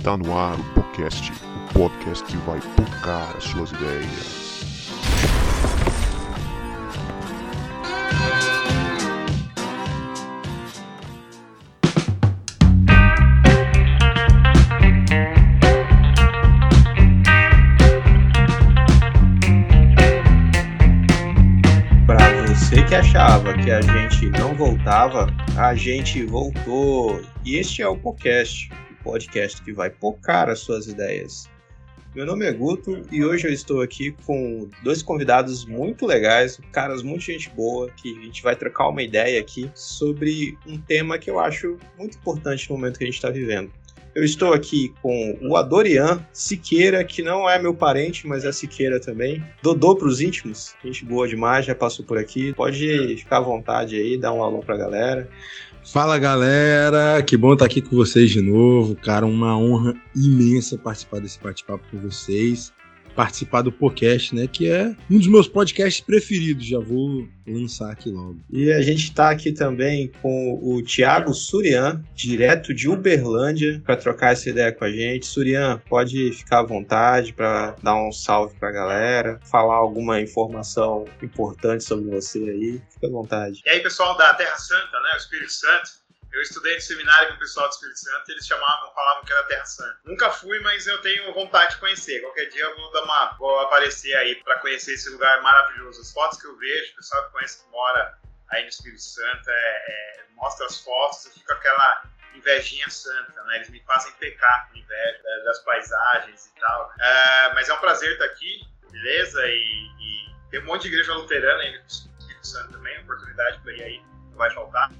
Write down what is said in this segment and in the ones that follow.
Está no ar o podcast, o podcast que vai tocar as suas ideias. Para você que achava que a gente não voltava, a gente voltou. E este é o podcast, podcast que vai pocar as suas ideias. Meu nome é Guto e hoje eu estou aqui com dois convidados muito legais, caras muito gente boa, que a gente vai trocar uma ideia aqui sobre um tema que eu acho muito importante no momento que a gente está vivendo. Eu estou aqui com o Adorian Siqueira, que não é meu parente, mas é Siqueira também. Dodô pros íntimos, gente boa demais, já passou por aqui. Pode ficar à vontade aí, dar um alô pra galera. Fala galera, que bom estar aqui com vocês de novo, cara, uma honra imensa participar desse bate-papo com vocês, participar do podcast, né, que é um dos meus podcasts preferidos, já vou lançar aqui logo. E a gente está aqui também com o Thiago Surian, direto de Uberlândia, para trocar essa ideia com a gente. Surian, pode ficar à vontade para dar um salve para a galera, falar alguma informação importante sobre você aí. Fica à vontade. E aí, pessoal da Terra Santa, né, o Espírito Santo, eu estudei no seminário com o pessoal do Espírito Santo e eles chamavam, falavam que era Terra Santa. Nunca fui, mas eu tenho vontade de conhecer. Qualquer dia eu vou dar uma, vou aparecer aí para conhecer esse lugar maravilhoso. As fotos que eu vejo, o pessoal que conhece que mora aí no Espírito Santo, é, é, mostra as fotos e fica aquela invejinha santa, né? Eles me fazem pecar com inveja né, das paisagens e tal. É, mas é um prazer estar aqui, beleza? E, e tem um monte de igreja luterana aí no Espírito Santo também, oportunidade por aí não vai faltar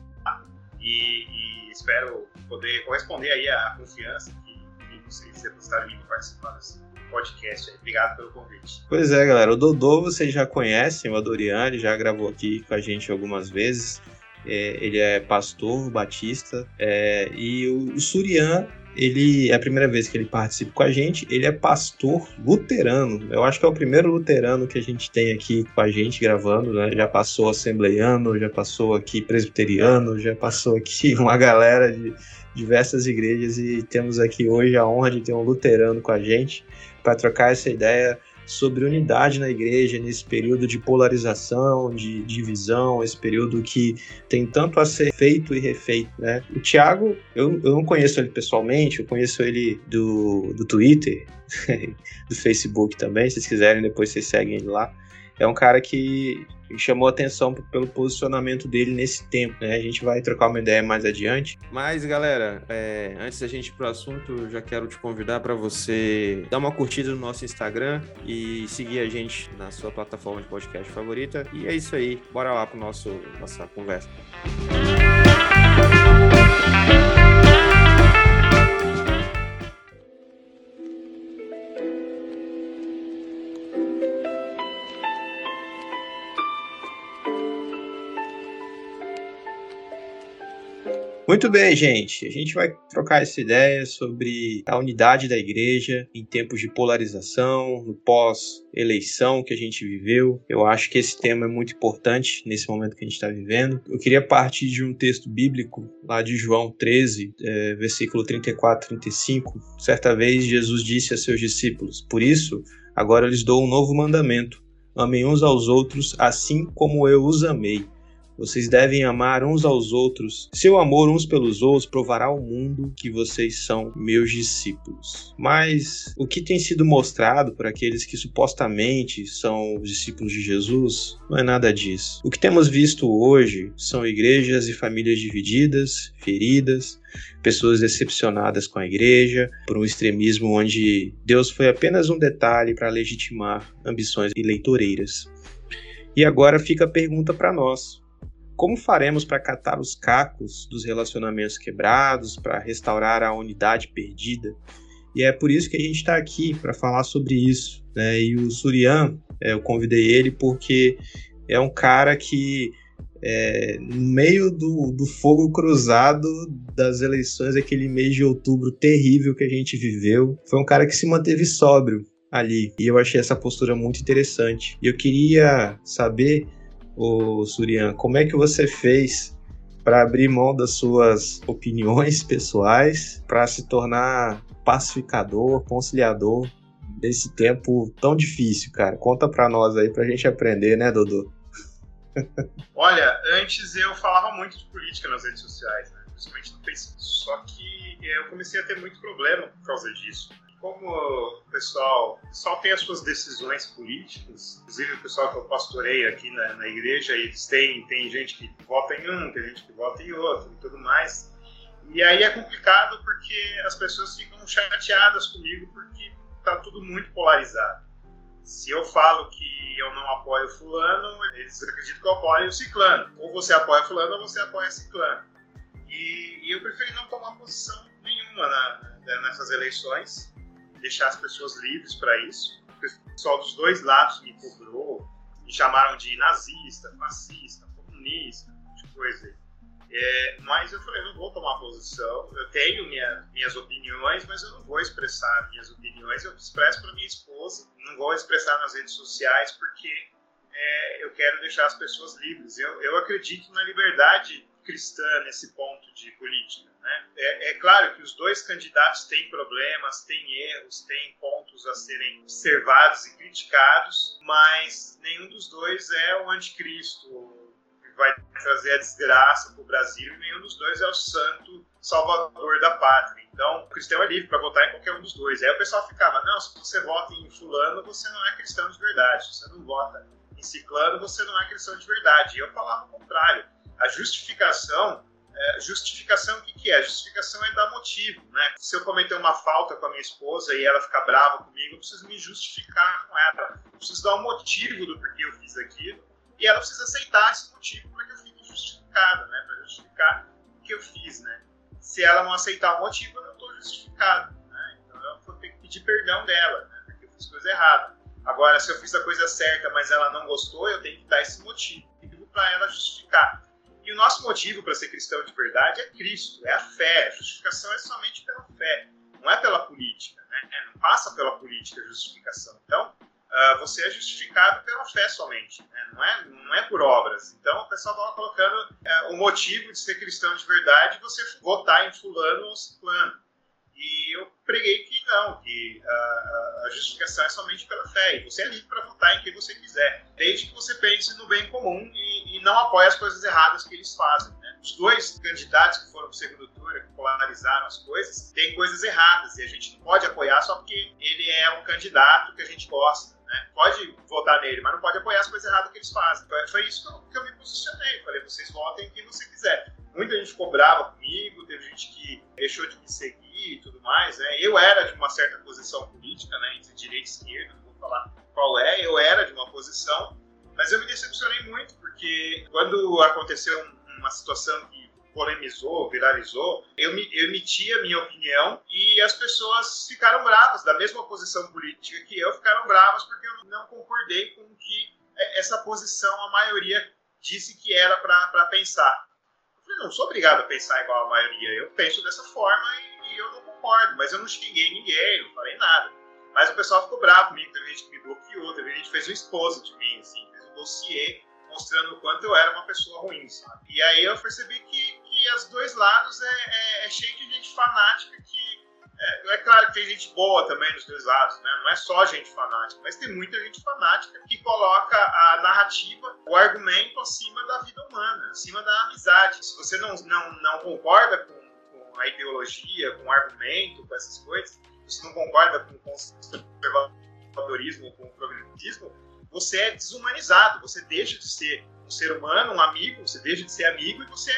e, e, espero poder corresponder aí à confiança que, que vocês depositaram em mim participar desse podcast. Aí. Obrigado pelo convite. Pois é, galera. O Dodô vocês já conhecem, o Adorian, ele já gravou aqui com a gente algumas vezes. É, ele é pastor batista é, e o, o Surian ele é a primeira vez que ele participa com a gente. Ele é pastor luterano. Eu acho que é o primeiro luterano que a gente tem aqui com a gente gravando, né? Já passou assembleiano, já passou aqui presbiteriano, já passou aqui uma galera de diversas igrejas e temos aqui hoje a honra de ter um luterano com a gente para trocar essa ideia sobre unidade na igreja nesse período de polarização, de divisão, esse período que tem tanto a ser feito e refeito, né? O Tiago, eu, eu não conheço ele pessoalmente, eu conheço ele do, do Twitter, do Facebook também, se vocês quiserem depois vocês seguem ele lá. É um cara que chamou atenção pelo posicionamento dele nesse tempo. Né? A gente vai trocar uma ideia mais adiante. Mas, galera, é, antes da gente ir pro assunto, já quero te convidar para você dar uma curtida no nosso Instagram e seguir a gente na sua plataforma de podcast favorita. E é isso aí. Bora lá pro nosso nossa conversa. Muito bem, gente. A gente vai trocar essa ideia sobre a unidade da igreja em tempos de polarização, no pós-eleição que a gente viveu. Eu acho que esse tema é muito importante nesse momento que a gente está vivendo. Eu queria partir de um texto bíblico lá de João 13, é, versículo 34, 35. Certa vez Jesus disse a seus discípulos: Por isso, agora lhes dou um novo mandamento. Amem uns aos outros assim como eu os amei. Vocês devem amar uns aos outros. Seu amor uns pelos outros provará ao mundo que vocês são meus discípulos. Mas o que tem sido mostrado por aqueles que supostamente são os discípulos de Jesus não é nada disso. O que temos visto hoje são igrejas e famílias divididas, feridas, pessoas decepcionadas com a igreja, por um extremismo onde Deus foi apenas um detalhe para legitimar ambições eleitoreiras. E agora fica a pergunta para nós: como faremos para catar os cacos dos relacionamentos quebrados, para restaurar a unidade perdida? E é por isso que a gente está aqui para falar sobre isso. Né? E o Surian, é, eu convidei ele porque é um cara que, é, no meio do, do fogo cruzado das eleições, aquele mês de outubro terrível que a gente viveu, foi um cara que se manteve sóbrio ali. E eu achei essa postura muito interessante. E eu queria saber o Surian, como é que você fez para abrir mão das suas opiniões pessoais para se tornar pacificador, conciliador desse tempo tão difícil, cara. Conta pra nós aí pra gente aprender, né, Dudu? Olha, antes eu falava muito de política nas redes sociais, né? principalmente no Facebook. Só que eu comecei a ter muito problema por causa disso. Como o pessoal, pessoal tem as suas decisões políticas, inclusive o pessoal que eu pastorei aqui na, na igreja, eles têm, tem gente que vota em um, tem gente que vota em outro e tudo mais. E aí é complicado porque as pessoas ficam chateadas comigo porque tá tudo muito polarizado. Se eu falo que eu não apoio fulano, eles acreditam que eu apoio o ciclano. Ou você apoia fulano ou você apoia ciclano. E, e eu preferi não tomar posição nenhuma na, nessas eleições, deixar as pessoas livres para isso. O pessoal dos dois lados me cobrou, me chamaram de nazista, fascista, comunista, um monte de coisa. É, mas eu falei, não vou tomar posição. Eu tenho minha, minhas opiniões, mas eu não vou expressar minhas opiniões. Eu expresso para minha esposa, não vou expressar nas redes sociais porque é, eu quero deixar as pessoas livres. Eu, eu acredito na liberdade cristã nesse ponto de política. Né? É, é, claro que os dois candidatos têm problemas, têm erros, têm pontos a serem observados e criticados, mas nenhum dos dois é o anticristo vai trazer a desgraça para o Brasil e nenhum dos dois é o santo salvador da pátria. Então, o cristão é livre para votar em qualquer um dos dois. Aí o pessoal ficava, não, se você vota em fulano, você não é cristão de verdade. Se você não vota em ciclano, você não é cristão de verdade. E eu falava o contrário. A justificação é, justificação, o que, que é? Justificação é dar motivo, né? Se eu cometer uma falta com a minha esposa e ela ficar brava comigo, eu preciso me justificar com ela. Eu preciso dar um motivo do porquê eu fiz aquilo e ela precisa aceitar esse motivo para que eu fique justificado, né? Para justificar o que eu fiz, né? Se ela não aceitar o motivo, eu não estou justificado, né? Então eu vou ter que pedir perdão dela, né? Porque eu fiz coisa errada. Agora, se eu fiz a coisa certa, mas ela não gostou, eu tenho que dar esse motivo para ela justificar. E o nosso motivo para ser cristão de verdade é Cristo, é a fé. A justificação é somente pela fé, não é pela política, né? Não passa pela política a justificação. Então, uh, você é justificado pela fé somente, né? não, é, não é por obras. Então o pessoal estava colocando uh, o motivo de ser cristão de verdade você votar em fulano ou ciclano. E eu preguei que não, que uh, a justificação é somente pela fé. E você é livre para votar em quem você quiser, desde que você pense no bem comum e, e não apoie as coisas erradas que eles fazem. Né? Os dois candidatos que foram para o segundo turno, que polarizaram as coisas, têm coisas erradas e a gente não pode apoiar só porque ele é um candidato que a gente gosta. Né? Pode votar nele, mas não pode apoiar as coisas erradas que eles fazem. Foi isso que eu, que eu me posicionei. Falei, vocês votem quem você quiser. Muita gente ficou brava comigo, teve gente que deixou de me seguir e tudo mais. Né? Eu era de uma certa posição política, né? entre direita e esquerda, não vou falar qual é, eu era de uma posição, mas eu me decepcionei muito, porque quando aconteceu uma situação que polemizou, viralizou, eu, me, eu emiti a minha opinião e as pessoas ficaram bravas, da mesma posição política que eu, ficaram bravas porque eu não concordei com o que essa posição a maioria disse que era para pensar. Eu não sou obrigado a pensar igual a maioria, eu penso dessa forma e, e eu não concordo, mas eu não xinguei ninguém, não falei nada. Mas o pessoal ficou bravo comigo, teve gente que me bloqueou, teve gente que fez um esposo de mim, assim, fez um dossiê mostrando o quanto eu era uma pessoa ruim, sabe? E aí eu percebi que, que os dois lados é, é, é cheio de gente fanática que. É, é, claro que tem gente boa também nos dois lados, né? Não é só gente fanática, mas tem muita gente fanática que coloca a narrativa, o argumento acima da vida humana, acima da amizade. Se você não, não, não concorda com, com a ideologia, com o argumento, com essas coisas, se não concorda com o conservadorismo, com o progressismo, você é desumanizado, você deixa de ser um ser humano, um amigo, você deixa de ser amigo e você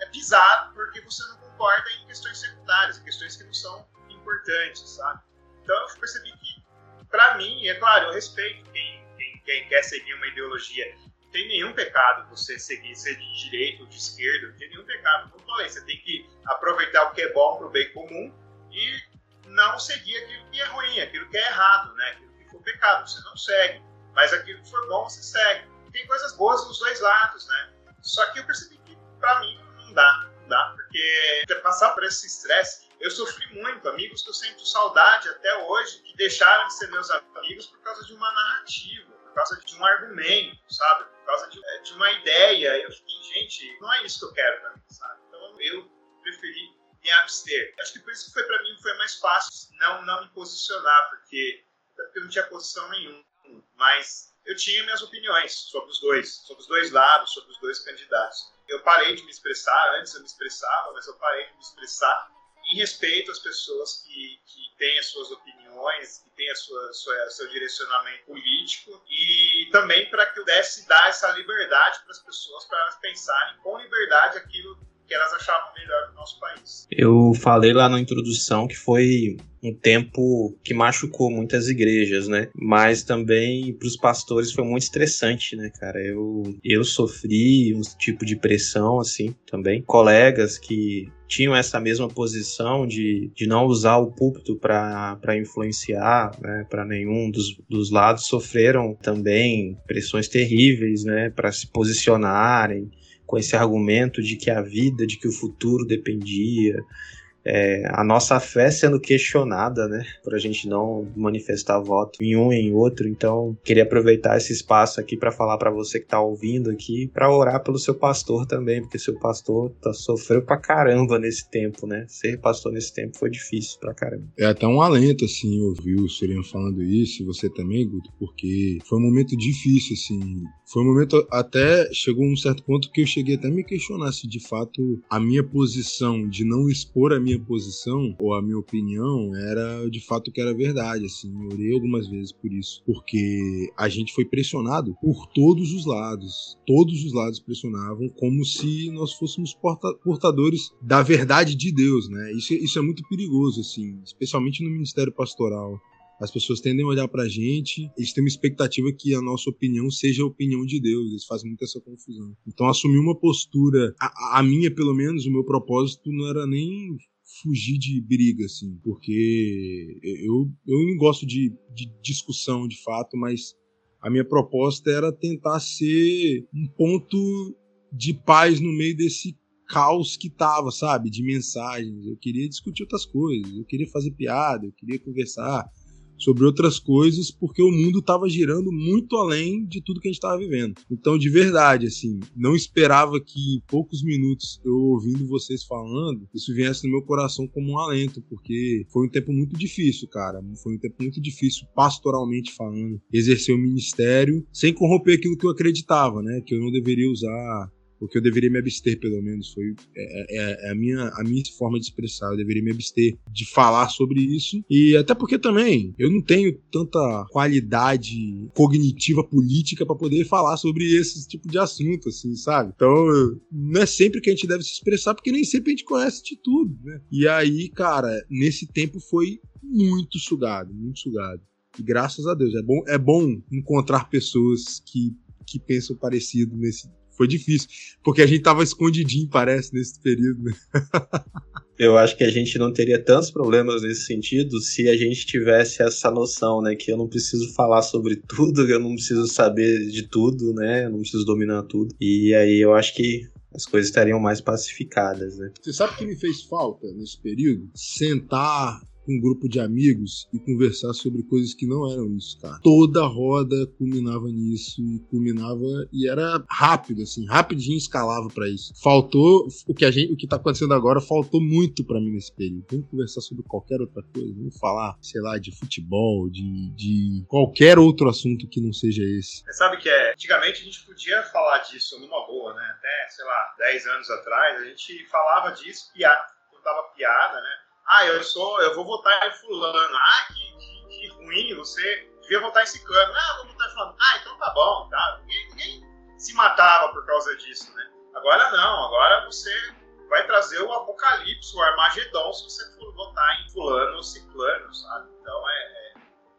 é pisado porque você não concorda em questões secundárias, em questões que não são importantes, sabe? Então eu percebi que, para mim, é claro, eu respeito quem, quem, quem, quer seguir uma ideologia. Tem nenhum pecado você seguir, ser de direita ou de esquerda, não tem nenhum pecado. Como eu falei, você tem que aproveitar o que é bom para o bem comum e não seguir aquilo que é ruim, aquilo que é errado, né? aquilo que for pecado. Você não segue mas aquilo que for bom você segue. Tem coisas boas nos dois lados, né? Só que eu percebi que para mim não dá, não dá, porque passar por esse estresse, eu sofri muito, amigos que eu sinto saudade até hoje, que deixaram de ser meus amigos por causa de uma narrativa, por causa de um argumento, sabe? Por causa de, de uma ideia. Eu fiquei, gente, não é isso que eu quero pra mim, sabe? Então eu preferi me abster. Acho que por isso que foi para mim foi mais fácil não, não me posicionar, porque, porque eu não tinha posição nenhuma. Mas eu tinha minhas opiniões sobre os dois, sobre os dois lados, sobre os dois candidatos. Eu parei de me expressar, antes eu me expressava, mas eu parei de me expressar em respeito às pessoas que, que têm as suas opiniões, que têm a sua, sua seu direcionamento político e também para que eu desse dar essa liberdade para as pessoas para elas pensarem com liberdade aquilo que elas achavam melhor do nosso país. Eu falei lá na introdução que foi um tempo que machucou muitas igrejas, né? Mas também para os pastores foi muito estressante, né, cara? Eu, eu sofri um tipo de pressão, assim, também. Colegas que tinham essa mesma posição de, de não usar o púlpito para influenciar né, para nenhum dos, dos lados sofreram também pressões terríveis né, para se posicionarem com esse argumento de que a vida, de que o futuro dependia, é, a nossa fé sendo questionada, né, para a gente não manifestar voto em um e em outro. Então, queria aproveitar esse espaço aqui para falar para você que está ouvindo aqui, para orar pelo seu pastor também, porque seu pastor tá, sofreu pra caramba nesse tempo, né? Ser pastor nesse tempo foi difícil pra caramba. É até um alento, assim, ouvir o Sereno falando isso, e você também, Guto, porque foi um momento difícil, assim. Foi um momento até chegou um certo ponto que eu cheguei até a me questionar se de fato a minha posição de não expor a minha posição ou a minha opinião era de fato que era verdade, assim. Eu orei algumas vezes por isso, porque a gente foi pressionado por todos os lados. Todos os lados pressionavam como se nós fôssemos porta portadores da verdade de Deus, né? Isso, isso é muito perigoso, assim, especialmente no ministério pastoral. As pessoas tendem a olhar pra gente, eles têm uma expectativa que a nossa opinião seja a opinião de Deus, eles fazem muito essa confusão. Então, assumir uma postura, a, a minha pelo menos, o meu propósito não era nem fugir de briga, assim, porque eu, eu não gosto de, de discussão de fato, mas a minha proposta era tentar ser um ponto de paz no meio desse caos que tava, sabe? De mensagens. Eu queria discutir outras coisas, eu queria fazer piada, eu queria conversar sobre outras coisas, porque o mundo estava girando muito além de tudo que a gente estava vivendo. Então, de verdade, assim, não esperava que em poucos minutos eu ouvindo vocês falando, isso viesse no meu coração como um alento, porque foi um tempo muito difícil, cara. Foi um tempo muito difícil, pastoralmente falando, exercer o ministério sem corromper aquilo que eu acreditava, né? Que eu não deveria usar o que eu deveria me abster, pelo menos, foi é, é, é, a, minha, a minha forma de expressar. Eu deveria me abster de falar sobre isso. E até porque também eu não tenho tanta qualidade cognitiva política para poder falar sobre esse tipo de assunto, assim, sabe? Então, não é sempre que a gente deve se expressar, porque nem sempre a gente conhece de tudo, né? E aí, cara, nesse tempo foi muito sugado, muito sugado. E graças a Deus, é bom, é bom encontrar pessoas que, que pensam parecido nesse, foi difícil. Porque a gente tava escondidinho, parece, nesse período, né? Eu acho que a gente não teria tantos problemas nesse sentido se a gente tivesse essa noção, né? Que eu não preciso falar sobre tudo, eu não preciso saber de tudo, né? Eu não preciso dominar tudo. E aí eu acho que as coisas estariam mais pacificadas, né? Você sabe o que me fez falta nesse período? Sentar com um grupo de amigos e conversar sobre coisas que não eram isso, cara. Toda roda culminava nisso e culminava e era rápido, assim, rapidinho escalava para isso. Faltou o que a gente, o que tá acontecendo agora, faltou muito para mim nesse período. Vamos conversar sobre qualquer outra coisa, vamos falar, sei lá, de futebol, de, de qualquer outro assunto que não seja esse. Você sabe que é, antigamente a gente podia falar disso numa boa, né? Até, sei lá, 10 anos atrás, a gente falava disso, piada, contava piada, né? Ah, eu sou, eu vou votar em fulano. Ah, que, que, que ruim, você devia votar em ciclano. Ah, vou votar em fulano. Ah, então tá bom, tá? Ninguém, ninguém se matava por causa disso, né? Agora não, agora você vai trazer o apocalipse, o Armagedon, se você for votar em fulano ou ciclano, sabe? Então é, é,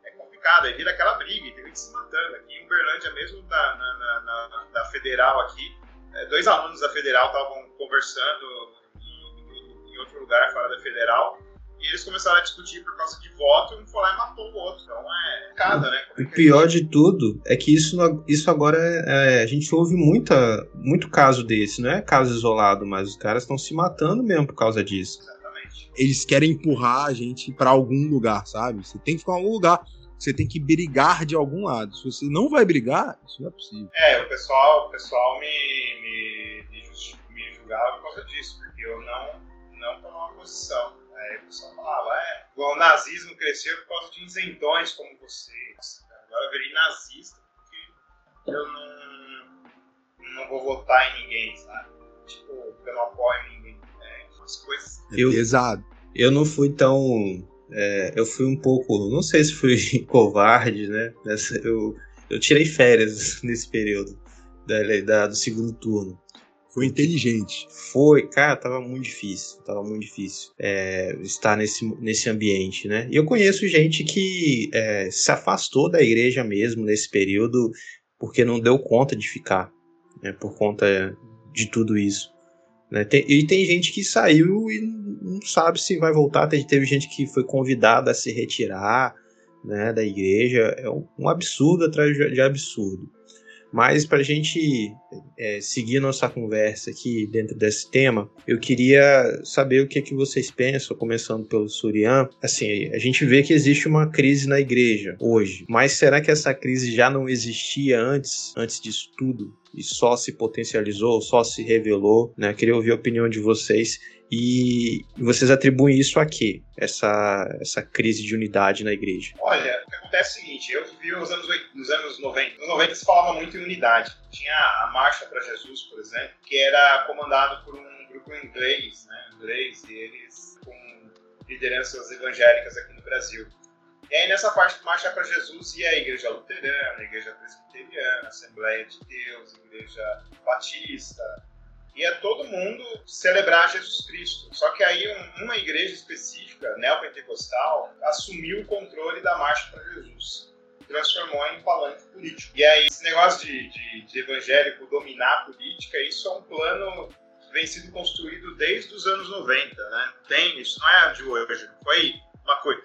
é complicado, aí vira aquela briga, tem gente se matando. Aqui em Uberlândia mesmo, da, na, na, na, da Federal aqui, é, dois alunos da Federal estavam conversando em outro lugar fora da federal. E eles começaram a discutir por causa de voto, e um foi lá e matou o outro. Então é cada, né? O pior de tudo é que isso, isso agora é, é, a gente ouve muita, muito caso desse, não é caso isolado, mas os caras estão se matando mesmo por causa disso. Exatamente. Eles querem empurrar a gente para algum lugar, sabe? Você tem que ficar em algum lugar. Você tem que brigar de algum lado. Se você não vai brigar, isso não é possível. É, o pessoal, o pessoal me, me, me julgava por causa disso, oposição. Aí o pessoal falava, é, o nazismo cresceu por causa de isentões como vocês. Agora eu virei nazista porque eu não, não vou votar em ninguém, sabe? Tipo, eu não apoio ninguém. É, umas coisas. Eu- pesado. Eu não fui tão. é, eu fui um pouco. Não sei se fui covarde, né? Eu, eu tirei férias nesse período da, da- do segundo turno. Foi inteligente. Foi, cara, tava muito difícil. Tava muito difícil é, estar nesse, nesse ambiente, né? E eu conheço gente que é, se afastou da igreja mesmo nesse período porque não deu conta de ficar, né? Por conta de tudo isso. né? Tem- e tem gente que saiu e não sabe se vai voltar. Teve, teve gente que foi convidada a se retirar né, da igreja. É um, um absurdo atrás de de absurdo. Mas para a gente é, seguir nossa conversa aqui dentro desse tema, eu queria saber o que, é que vocês pensam, começando pelo Surian. Assim, a gente vê que existe uma crise na igreja hoje, mas será que essa crise já não existia antes, antes disso tudo? E só se potencializou, só se revelou, né? Queria ouvir a opinião de vocês. E vocês atribuem isso a quê? Essa, essa crise de unidade na igreja? Olha, acontece o seguinte, eu vivi os anos, nos anos 90. Nos 90 se falava muito em unidade. Tinha a Marcha para Jesus, por exemplo, que era comandado por um grupo inglês, né? Inglês, e eles com lideranças evangélicas aqui no Brasil. E aí nessa parte de Marcha para Jesus ia a Igreja Luterana, a Igreja Presbiteriana, Assembleia de Deus, Igreja Batista, ia todo mundo celebrar Jesus Cristo. Só que aí um- uma igreja específica, neopentecostal, assumiu o controle da marcha para Jesus. Transformou em palanque político. E aí, esse negócio de, de, de evangélico dominar a política, isso é um plano que vem sendo construído desde os anos 90, né? Tem, isso não é de hoje, foi uma coisa.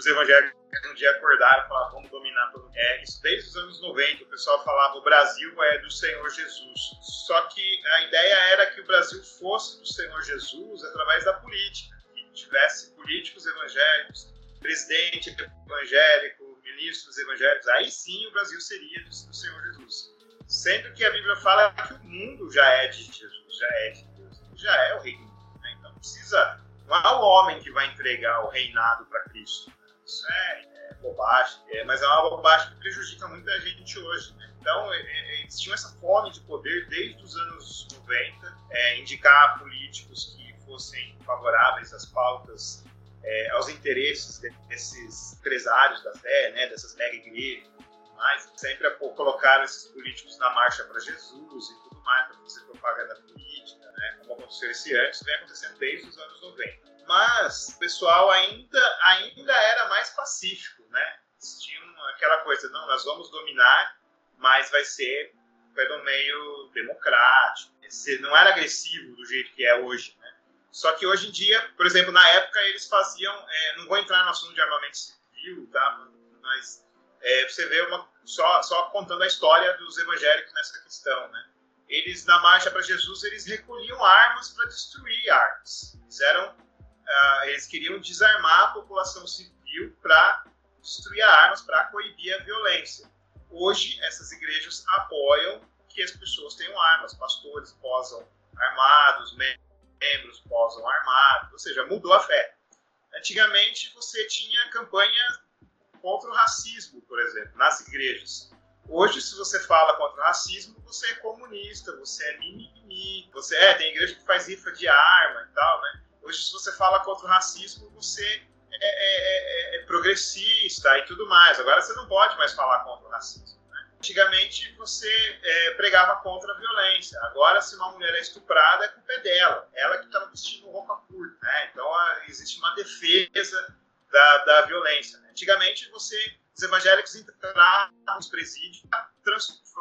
Os evangélicos um dia acordaram e falaram, vamos dominar todo É, isso desde os anos 90, o pessoal falava, o Brasil é do Senhor Jesus. Só que a ideia era que o Brasil fosse do Senhor Jesus através da política, que tivesse políticos evangélicos, presidente evangélico, ministros evangélicos, aí sim o Brasil seria do, Senhor Jesus. Sendo que a Bíblia fala que o mundo já é de Jesus, já é de Deus, já é o reino. Né? Então precisa, não é o homem que vai entregar o reinado para Cristo. Isso é, é bobagem, é, mas é uma bobagem que prejudica muita gente hoje. Né? Então, é, é, eles tinham essa fome de poder desde os anos 90, é, indicar políticos que fossem favoráveis às pautas, é, aos interesses de- desses empresários da fé, né, dessas mega igrejas mais. Sempre colocaram esses políticos na marcha para Jesus e tudo mais, para fazer propaganda política, né, como aconteceu esse antes, vem acontecendo desde os anos 90 mas o pessoal ainda, ainda era mais pacífico, né? Eles tinham aquela coisa, não, nós vamos dominar, mas vai ser pelo meio democrático. Não era agressivo do jeito que é hoje, né? Só que hoje em dia, por exemplo, na época eles faziam, é, não vou entrar no assunto de armamento civil, tá? Mas é, você vê uma, só, só contando a história dos evangélicos nessa questão, né? Eles na marcha para Jesus eles recolhiam armas para destruir armas. Eles eram ah, eles queriam desarmar a população civil para destruir armas, para coibir a violência. Hoje, essas igrejas apoiam que as pessoas tenham armas, pastores posam armados, mem- membros posam armados, ou seja, mudou a fé. Antigamente, você tinha campanha contra o racismo, por exemplo, nas igrejas. Hoje, se você fala contra o racismo, você é comunista, você é mimimi, você é, tem igreja que faz rifa de arma e tal, né? Hoje, se você fala contra o racismo, você é, é- é- é progressista e tudo mais. Agora você não pode mais falar contra o racismo. né? Antigamente você é, pregava contra a violência. Agora, se uma mulher é estuprada, a culpa é dela. Ela que estava vestindo roupa curta. né? Então existe uma defesa da, da violência. né? Antigamente você, os evangélicos entravam nos presídios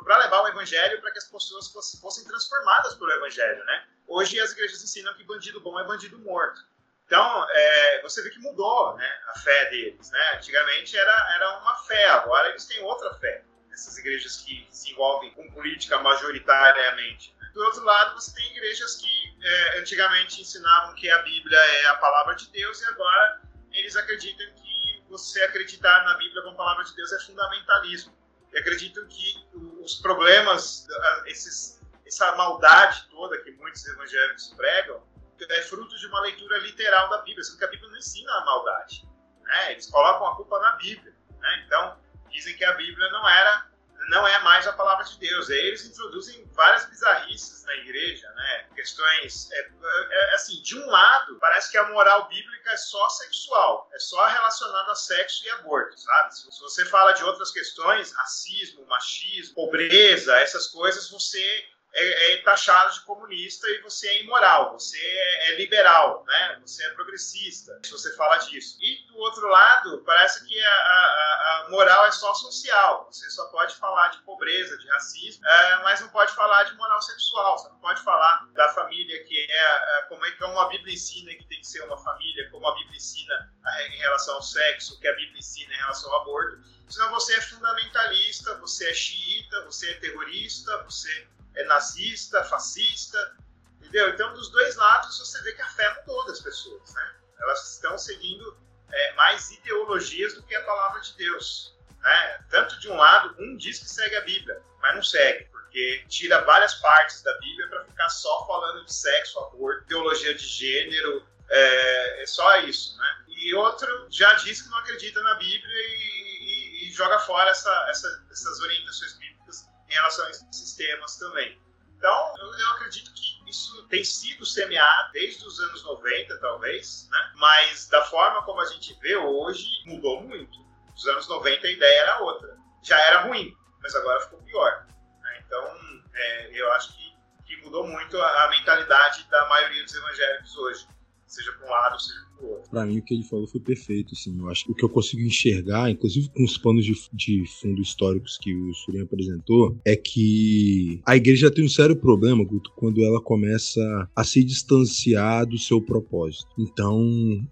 para levar o evangelho para que as pessoas fossem transformadas pelo evangelho, né? Hoje as igrejas ensinam que bandido bom é bandido morto. Então, é, você vê que mudou né, a fé deles. Né? Antigamente era, era uma fé, agora eles têm outra fé. Essas igrejas que se envolvem com política majoritariamente. né? Do outro lado, você tem igrejas que é, antigamente ensinavam que a Bíblia é a palavra de Deus e agora eles acreditam que você acreditar na Bíblia como palavra de Deus é fundamentalismo. E acreditam que os problemas, esses, essa maldade toda que muitos evangélicos pregam, é fruto de uma leitura literal da Bíblia, sendo que a Bíblia não ensina a maldade. Né? Eles colocam a culpa na Bíblia. Né? Então, dizem que a Bíblia não era não é mais a palavra de Deus. Eles introduzem várias bizarrices na igreja, né? Questões, é, é, é, assim, de um lado, parece que a moral bíblica é só sexual, é só relacionada a sexo e aborto, sabe? Se você fala de outras questões, racismo, machismo, pobreza, essas coisas, você é, é, taxado de comunista e você é imoral, você é, é, liberal, né? você é progressista, se você fala disso. E do outro lado, parece que a, a, a moral é só social, você só pode falar de pobreza, de racismo, é, mas não pode falar de moral sexual, você não pode falar da família que é, é como é que a Bíblia ensina que tem que ser uma família, como a Bíblia ensina em relação ao sexo, que a Bíblia ensina em relação ao aborto. Senão você é fundamentalista, você é xiita, você é terrorista, você é nazista, fascista, entendeu? Então, dos dois lados, você vê que a fé mudou das pessoas, né? Elas estão seguindo é, mais ideologias do que a palavra de Deus. Né? Tanto de um lado, um diz que segue a Bíblia, mas não segue, porque tira várias partes da Bíblia para ficar só falando de sexo, aborto, ideologia de gênero, é, é, só isso, né? E outro já diz que não acredita na Bíblia e, e, e joga fora essa, essa, essas orientações bíblicas em relação a esses temas também. Então, eu, eu, acredito que isso tem sido semeado desde os anos 90, talvez, né? mas da forma como a gente vê hoje, mudou muito. Nos anos 90 a ideia era outra. Já era ruim, mas agora ficou pior. Né? Então, é, eu acho que, que mudou muito a, a mentalidade da maioria dos evangélicos hoje seja para um lado, seja Para mim, o que ele falou foi perfeito. Assim, eu acho que o que eu consigo enxergar, inclusive com os panos de, de fundo históricos que o Surinho apresentou, é que a igreja tem um sério problema, Guto, quando ela começa a se distanciar do seu propósito. Então,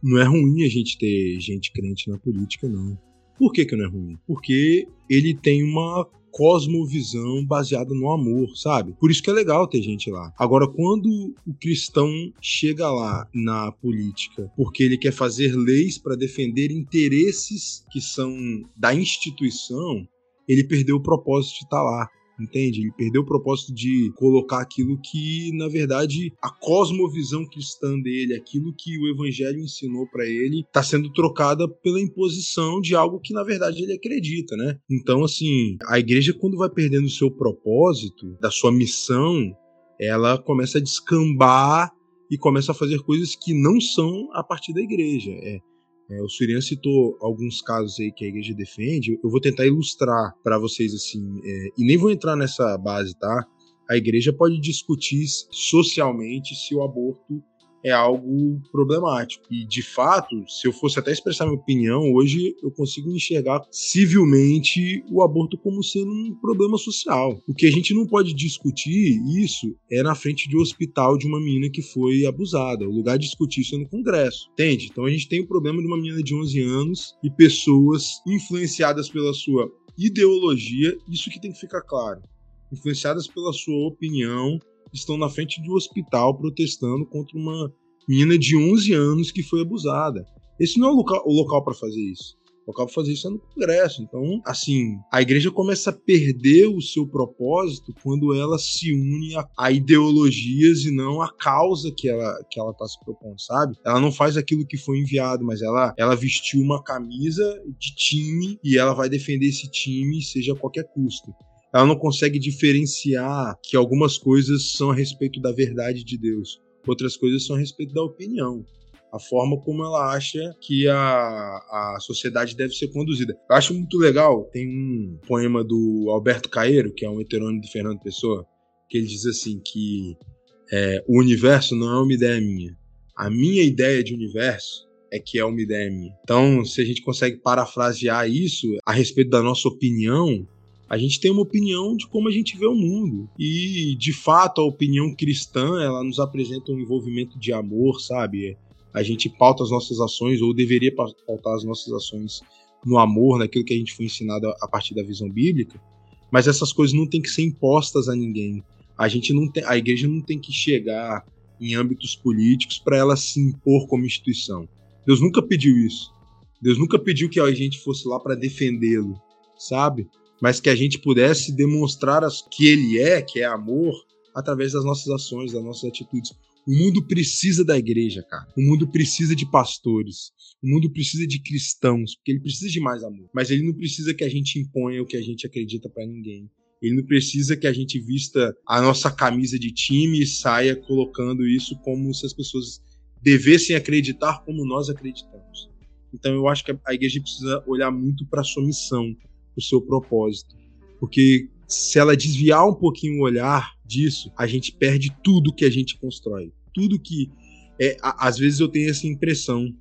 não é ruim a gente ter gente crente na política, não. Por que, que não é ruim? Porque ele tem uma cosmovisão baseada no amor, sabe? Por isso que é legal ter gente lá. Agora, quando o cristão chega lá na política porque ele quer fazer leis para defender interesses que são da instituição, ele perdeu o propósito de estar tá lá entende? Ele perdeu o propósito de colocar aquilo que, na verdade, a cosmovisão cristã dele, aquilo que o evangelho ensinou para ele, está sendo trocada pela imposição de algo que, na verdade, ele acredita, né? Então, assim, a igreja, quando vai perdendo o seu propósito, da sua missão, ela começa a descambar e começa a fazer coisas que não são a partir da igreja. É, é, o Surian citou alguns casos aí que a igreja defende. Eu vou tentar ilustrar para vocês assim, é, e nem vou entrar nessa base, tá? A igreja pode discutir socialmente se o aborto é algo problemático. E, de fato, se eu fosse até expressar minha opinião, hoje eu consigo enxergar civilmente o aborto como sendo um problema social. O que a gente não pode discutir isso é na frente de um hospital de uma menina que foi abusada. O lugar de discutir isso é no Congresso, entende? Então a gente tem o problema de uma menina de 11 anos e pessoas influenciadas pela sua ideologia, isso que tem que ficar claro. Influenciadas pela sua opinião, estão na frente de um hospital protestando contra uma menina de 11 anos que foi abusada. Esse não é o local, o local para fazer isso. O local para fazer isso é no Congresso. Então, assim, a igreja começa a perder o seu propósito quando ela se une a, a ideologias e não a causa que ela que ela está se propondo, sabe? Ela não faz aquilo que foi enviado, mas ela ela vestiu uma camisa de time e ela vai defender esse time, seja a qualquer custo ela não consegue diferenciar que algumas coisas são a respeito da verdade de Deus, outras coisas são a respeito da opinião. A forma como ela acha que a, a sociedade deve ser conduzida. Eu acho muito legal, tem um poema do Alberto Caeiro, que é um heterônimo de Fernando Pessoa, que ele diz assim que é, o universo não é uma ideia minha. A minha ideia de universo é que é uma ideia minha. Então, se a gente consegue parafrasear isso a respeito da nossa opinião, a gente tem uma opinião de como a gente vê o mundo. E, de fato, a opinião cristã, ela nos apresenta um envolvimento de amor, sabe? A gente pauta as nossas ações, ou deveria pautar as nossas ações no amor, naquilo que a gente foi ensinado a partir da visão bíblica. Mas essas coisas não têm que ser impostas a ninguém. A gente não tem, a igreja não tem que chegar em âmbitos políticos para ela se impor como instituição. Deus nunca pediu isso. Deus nunca pediu que a gente fosse lá para defendê-lo, sabe? Mas que a gente pudesse demonstrar as, que ele é, que é amor, através das nossas ações, das nossas atitudes. O mundo precisa da igreja, cara. O mundo precisa de pastores. O mundo precisa de cristãos, porque ele precisa de mais amor. Mas ele não precisa que a gente imponha o que a gente acredita para ninguém. Ele não precisa que a gente vista a nossa camisa de time e saia colocando isso como se as pessoas devessem acreditar como nós acreditamos. Então eu acho que a igreja precisa olhar muito para sua missão, o seu propósito, porque se ela desviar um pouquinho o olhar disso, a gente perde tudo que a gente constrói, tudo que é, às vezes eu tenho essa impressão.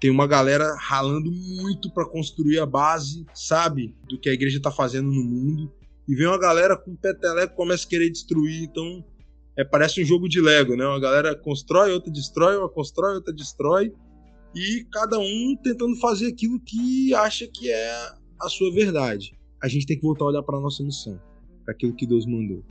Tem uma galera ralando muito para construir a base, sabe, do que a igreja está fazendo no mundo, e vem uma galera com peteleco começa a querer destruir, então é, parece um jogo de Lego, né? Uma galera constrói, outra destrói, uma constrói, outra destrói, e cada um tentando fazer aquilo que acha que é a sua verdade. A gente tem que voltar a olhar para a nossa missão, para aquilo que Deus mandou.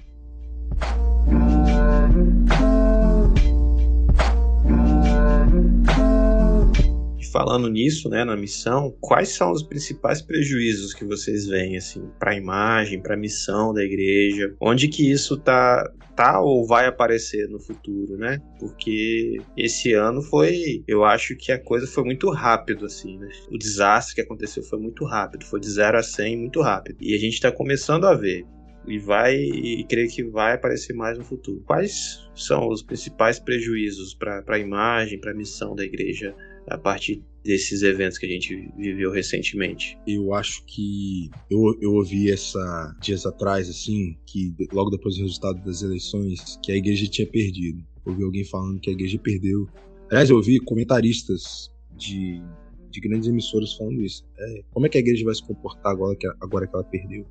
Falando nisso, né, na missão, quais são os principais prejuízos que vocês veem assim para a imagem, para a missão da igreja? Onde que isso tá tá ou vai aparecer no futuro, né? Porque esse ano foi, eu acho que a coisa foi muito rápido assim, né? O desastre que aconteceu foi muito rápido, foi de 0 a 100 muito rápido. E a gente está começando a ver e vai e creio que vai aparecer mais no futuro. Quais são os principais prejuízos para a imagem, para a missão da igreja a partir desses eventos que a gente viveu recentemente? Eu acho que eu, eu ouvi essa dias atrás, assim, que logo depois do resultado das eleições, que a igreja tinha perdido. Ouvi alguém falando que a igreja perdeu. Aliás, eu ouvi comentaristas de, de grandes emissoras falando isso. É, como é que a igreja vai se comportar agora que, agora que ela perdeu?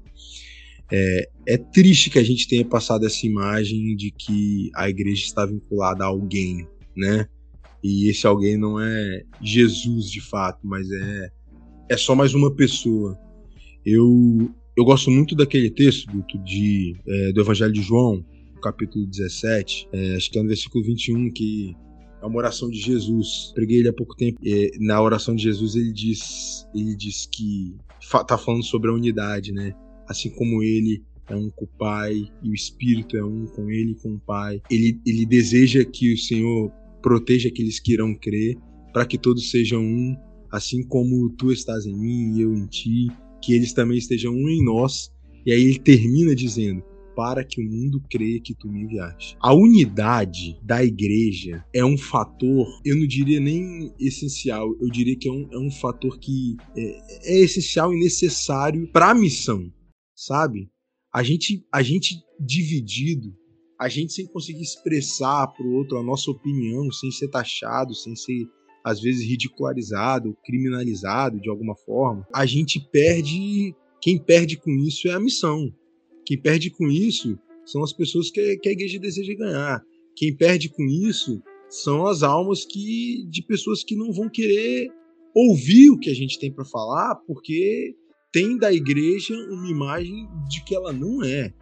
É, é, triste que a gente tenha passado essa imagem de que a igreja está vinculada a alguém, né? E esse alguém não é Jesus de fato, mas é, é só mais uma pessoa. Eu, eu gosto muito daquele texto de, é, do Evangelho de João, capítulo 17, é, acho que é no versículo 21, que é uma oração de Jesus. Preguei ele há pouco tempo. Na oração de Jesus ele diz, ele diz que está falando sobre a unidade, né? Assim como ele é um com o Pai e o Espírito é um com ele e com o Pai. Ele, ele deseja que o Senhor proteja aqueles que irão crer, para que todos sejam um, assim como tu estás em mim e eu em ti, que eles também estejam um em nós. E aí ele termina dizendo: para que o mundo creia que tu me enviaste. A unidade da igreja é um fator, eu não diria nem essencial, eu diria que é um, é um fator que é, é essencial e necessário para a missão, sabe? A gente, a gente dividido, a gente sem conseguir expressar para o outro a nossa opinião, sem ser taxado, sem ser às vezes ridicularizado, criminalizado de alguma forma, a gente perde. Quem perde com isso é a missão. Quem perde com isso são as pessoas que, que a igreja deseja ganhar. Quem perde com isso são as almas que de pessoas que não vão querer ouvir o que a gente tem para falar, porque tem da igreja uma imagem de que ela não é.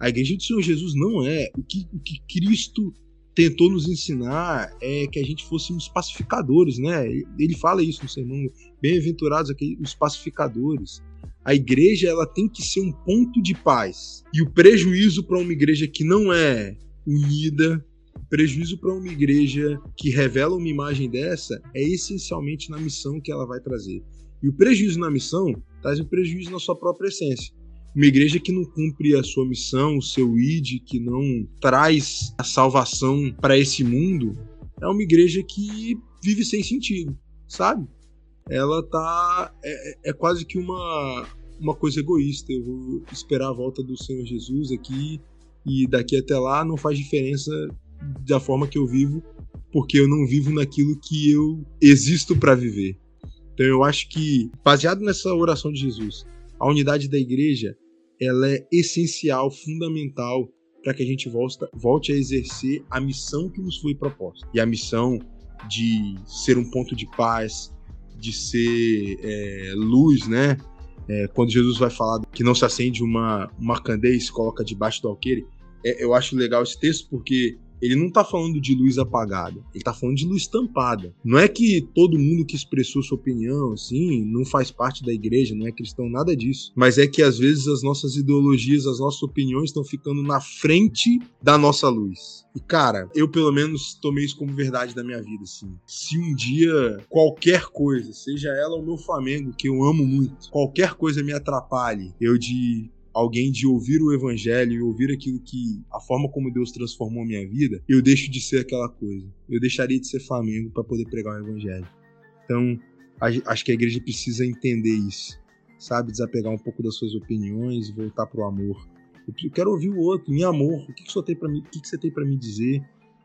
A igreja do Senhor Jesus não é. O que, o que Cristo tentou nos ensinar é que a gente fôssemos pacificadores, né? Ele fala isso no sermão, bem-aventurados os pacificadores. A igreja ela tem que ser um ponto de paz. E o prejuízo para uma igreja que não é unida, prejuízo para uma igreja que revela uma imagem dessa é essencialmente na missão que ela vai trazer. E o prejuízo na missão traz um prejuízo na sua própria essência. Uma igreja que não cumpre a sua missão, o seu id, que não traz a salvação para esse mundo, é uma igreja que vive sem sentido, sabe? Ela tá. É, é quase que uma, uma coisa egoísta. Eu vou esperar a volta do Senhor Jesus aqui e daqui até lá não faz diferença da forma que eu vivo, porque eu não vivo naquilo que eu existo para viver. Então eu acho que, baseado nessa oração de Jesus, a unidade da igreja ela é essencial, fundamental para que a gente volte a exercer a missão que nos foi proposta. E a missão de ser um ponto de paz, de ser é, luz, né? É, quando Jesus vai falar que não se acende uma, uma candeia e se coloca debaixo do alqueire, é, eu acho legal esse texto porque ele não tá falando de luz apagada, ele tá falando de luz tampada. Não é que todo mundo que expressou sua opinião, assim, não faz parte da igreja, não é cristão, nada disso. Mas é que às vezes as nossas ideologias, as nossas opiniões estão ficando na frente da nossa luz. E cara, eu pelo menos tomei isso como verdade da minha vida, assim. Se um dia qualquer coisa, seja ela o meu Flamengo, que eu amo muito, qualquer coisa me atrapalhe, eu de alguém de ouvir o evangelho e ouvir aquilo que a forma como Deus transformou minha vida, eu deixo de ser aquela coisa. Eu deixaria de ser Flamengo para poder pregar o evangelho. Então, acho que a igreja precisa entender isso, sabe, desapegar um pouco das suas opiniões voltar pro amor. Eu quero ouvir o outro, em amor. O que, que você tem para mim? O que, que você tem para me dizer?